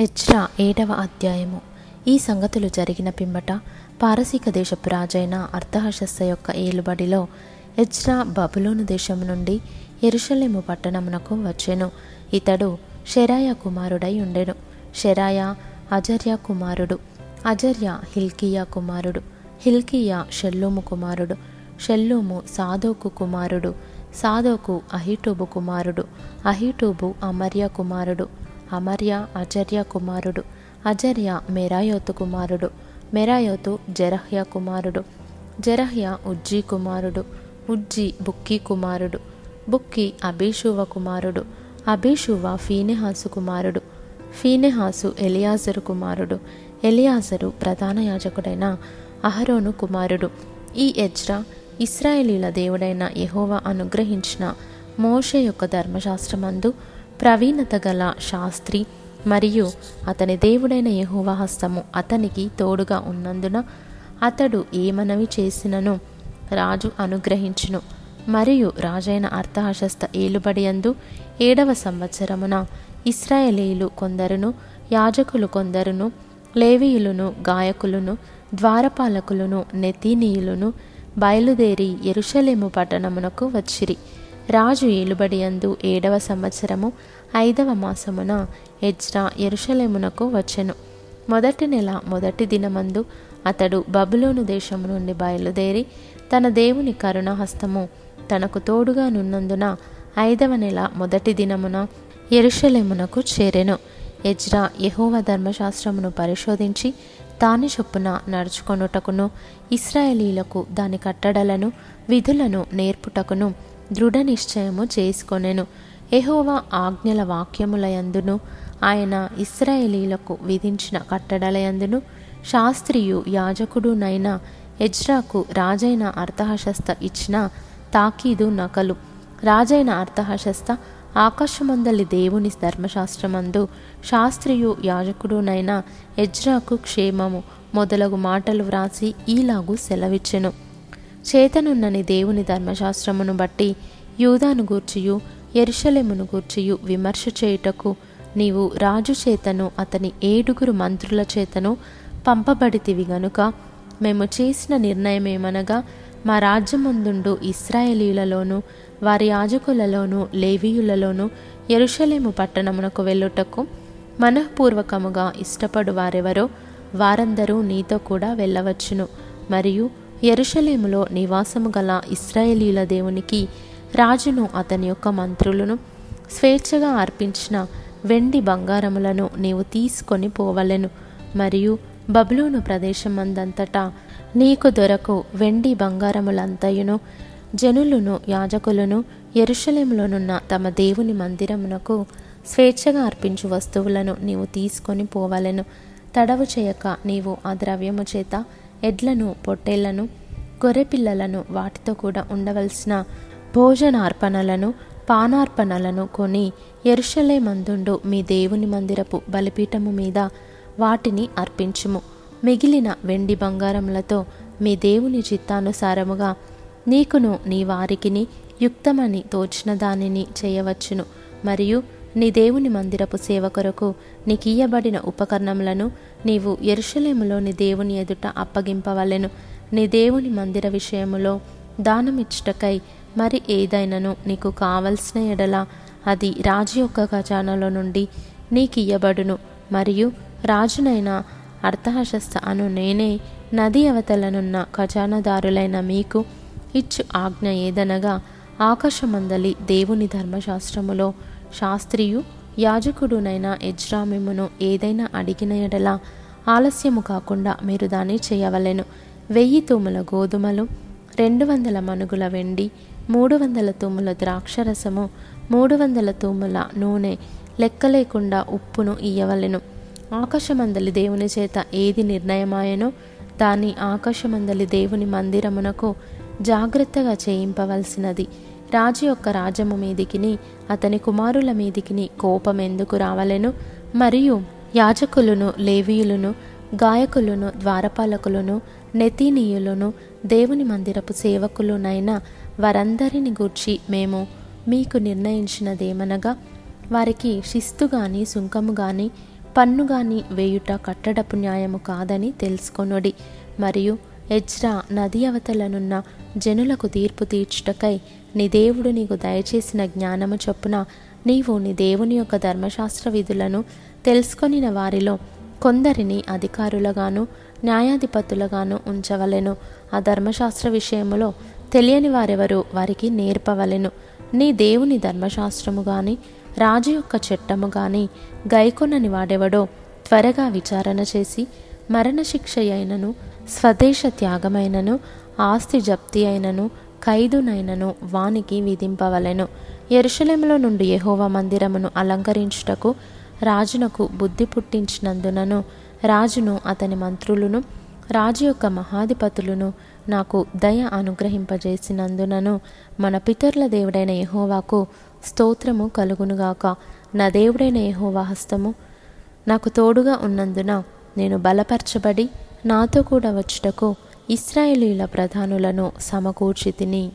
హెచ్రా ఏడవ అధ్యాయము. ఈ సంగతులు జరిగిన పిమ్మట పారసీక దేశపు రాజైన అర్థహశస్త యొక్క ఏలుబడిలో హెచ్రా బబులోను దేశము నుండి ఎరుషలేము పట్టణమునకు వచ్చెను. ఇతడు షెరాయ కుమారుడై ఉండెను. షెరాయ అజర్య కుమారుడు. అజర్య హిల్కియా కుమారుడు. హిల్కియా షెల్లూము కుమారుడు. షెల్లూము సాదోకు కుమారుడు. సాదోకు అహిటూబు కుమారుడు. అహిటూబు అమర్య కుమారుడు. అమర్య అజర్య కుమారుడు. అజర్య మెరాయోతు కుమారుడు. మెరాయోతు జరహ్య కుమారుడు. జరహ్య ఉజ్జీ కుమారుడు. ఉజ్జి బుక్కి కుమారుడు. బుక్కి అభిషువ కుమారుడు. అభిషువ ఫీనెహాసు కుమారుడు. ఫీనెహాసు ఎలియాజరు కుమారుడు. ఎలియాజరు ప్రధాన యాజకుడైన అహరోను కుమారుడు. ఈ ఎజ్రా ఇస్రాయేలీల దేవుడైన యహోవా అనుగ్రహించిన మోషే యొక్క ధర్మశాస్త్రమందు ప్రవీణత గల శాస్త్రి మరియు అతని దేవుడైన యహోవాహస్తము అతనికి తోడుగా ఉన్నందున అతడు ఏ మనవి చేసినను రాజు అనుగ్రహించును. మరియు రాజైన అర్థహశస్త ఏలుబడియందు ఏడవ సంవత్సరమున ఇస్రాయేలీలు కొందరును యాజకులు కొందరును లేవీయులను గాయకులను ద్వారపాలకులను నెతీనీయులను బయలుదేరి ఎరుషలేము పట్టణమునకు వచ్చిరి. రాజు ఏలుబడియందు ఏడవ సంవత్సరము ఐదవ మాసమున ఎజ్రా ఎరుషలేమునకు వచ్చెను. మొదటి నెల మొదటి దినమందు అతడు బబులోను దేశము నుండి బయలుదేరి తన దేవుని కరుణహస్తము తనకు తోడుగా నున్నందున ఐదవ నెల మొదటి దినమున ఎరుషలేమునకు చేరెను. ఎజ్రా యహోవ ధర్మశాస్త్రమును పరిశోధించి దాని చొప్పున నడుచుకొనుటకును ఇస్రాయేలీలకు దాని కట్టడలను విధులను నేర్పుటకును దృఢ నిశ్చయము చేసుకొనెను. ఎహోవా ఆజ్ఞల వాక్యములయందును ఆయన ఇస్రాయేలీలకు విధించిన కట్టడలయందును శాస్త్రియు యాజకుడునైన ఎజ్రాకు రాజైన అర్థహశస్త ఇచ్చిన తాకీదు నకలు. రాజైన అర్థహశస్త ఆకాశమందలి దేవుని ధర్మశాస్త్రమందు శాస్త్రియు యాజకుడునైన ఎజ్రాకు క్షేమము మొదలగు మాటలు వ్రాసి ఈలాగు సెలవిచ్చెను. చేతనున్నని దేవుని ధర్మశాస్త్రమును బట్టి యూదాను గూర్చియు ఎరుషలేమును గూర్చియు విమర్శ చేయుటకు నీవు రాజు చేతను అతని ఏడుగురు మంత్రుల చేతను పంపబడితివి గనుక మేము చేసిన నిర్ణయమేమనగా మా రాజ్యమందుండు ఇస్రాయేలీలలోనూ వారి యాజకులలోనూ లేవీయులలోనూ ఎరుషలేము పట్టణమునకు వెళ్ళుటకు మనఃపూర్వకముగా ఇష్టపడు వారెవరో వారందరూ నీతో కూడా వెళ్ళవచ్చును. మరియు ఎరుషలేములో నివాసము గల ఇస్రాయేలీల దేవునికి రాజును అతని యొక్క మంత్రులను స్వేచ్ఛగా అర్పించిన వెండి బంగారములను నీవు తీసుకొని పోవలెను. మరియు బబులోను ప్రదేశమందంతటా నీకు దొరకు వెండి బంగారములంతయును జనులను యాజకులను ఎరుషలేములోనున్న తమ దేవుని మందిరమునకు స్వేచ్ఛగా అర్పించు వస్తువులను నీవు తీసుకొని పోవలెను. తడవు చేయక నీవు ఆ ద్రవ్యము చేత ఎడ్లను పొట్టేళ్ళను గొర్రెపిల్లలను వాటితో కూడా ఉండవలసిన భోజనార్పణలను పానార్పణలను కొని ఎరుషలే మందుండు మీ దేవుని మందిరపు బలిపీఠము మీద వాటిని అర్పించుము. మిగిలిన వెండి బంగారములతో మీ దేవుని చిత్తానుసారముగా నీకును నీ వారికిని యుక్తమని తోచిన దానిని చేయవచ్చును. మరియు నీ దేవుని మందిరపు సేవ కొరకు నీకియ్యబడిన ఉపకరణములను నీవు ఎరుషలేములోని దేవుని ఎదుట అప్పగింపవలెను. నీ దేవుని మందిర విషయములో దానమిచ్చుటకై మరి ఏదైనను నీకు కావలసిన ఎడల అది రాజు యొక్క ఖజానాలో నుండి నీకియ్యబడును. మరియు రాజునైన అర్థహశస్త అను నేనే నది అవతలనున్న ఖజానాదారులైన మీకు ఇచ్చు ఆజ్ఞ ఏదనగా ఆకాశమందలి దేవుని ధర్మశాస్త్రములో శాస్త్రియు యాజకుడునైన ఎజ్రామిమును ఏదైనా అడిగిన ఎడల ఆలస్యము కాకుండా మీరు దాన్ని చేయవలెను. వెయ్యి తూముల గోధుమలు రెండు వందల మనుగుల వెండి మూడు వందల తూముల ద్రాక్షరసము మూడు వందల తూముల నూనె లెక్క లేకుండా ఉప్పును ఇయ్యవలెను. ఆకాశమందలి దేవుని చేత ఏది నిర్ణయమాయనో దాన్ని ఆకాశమందలి దేవుని మందిరమునకు జాగ్రత్తగా చేయింపవలసినది. రాజు యొక్క రాజము మీదికిని అతని కుమారుల మీదికిని కోపం ఎందుకు రావలెను? మరియు యాజకులను లేవీయులను గాయకులను ద్వారపాలకులను నెతీనీయులను దేవుని మందిరపు సేవకులునైన వారందరిని గూర్చి మేము మీకు నిర్ణయించినదేమనగా వారికి శిస్తు గాని సుంకము గాని పన్ను గాని వేయుట కట్టడపు న్యాయము కాదని తెలుసుకొనుడి. మరియు ఎజ్రా నది అవతలనున్న జనులకు తీర్పు తీర్చుటకై నీ దేవుడు నీకు దయచేసిన జ్ఞానము చొప్పున నీవు నీ దేవుని యొక్క ధర్మశాస్త్ర విధులను తెలుసుకొనిన వారిలో కొందరిని అధికారులుగాను న్యాయాధిపతులుగాను ఉంచవలెను. ఆ ధర్మశాస్త్ర విషయములో తెలియని వారెవరు వారికి నేర్పవలెను. నీ దేవుని ధర్మశాస్త్రము గాని రాజు యొక్క చట్టము గాని గైకొనని వాడెవడో త్వరగా విచారణ చేసి మరణశిక్ష అయినను స్వదేశ త్యాగమైనను ఆస్తి జప్తి అయినను ఖైదునైనను వానికి విధింపవలెను. ఎరుషలేములో నుండి యహోవ మందిరమును అలంకరించుటకు రాజునకు బుద్ధి పుట్టించినందునను రాజును అతని మంత్రులను రాజు యొక్క మహాధిపతులను నాకు దయ అనుగ్రహింపజేసినందునను మన పితరుల దేవుడైన యహోవాకు స్తోత్రము కలుగునుగాక. నా దేవుడైన యహోవా హస్తము నాకు తోడుగా ఉన్నందున నేను బలపరచబడి నాతో కూడా వచ్చుటకు ఇస్రాయేలీల ప్రధానులను సమకూర్చి తిని.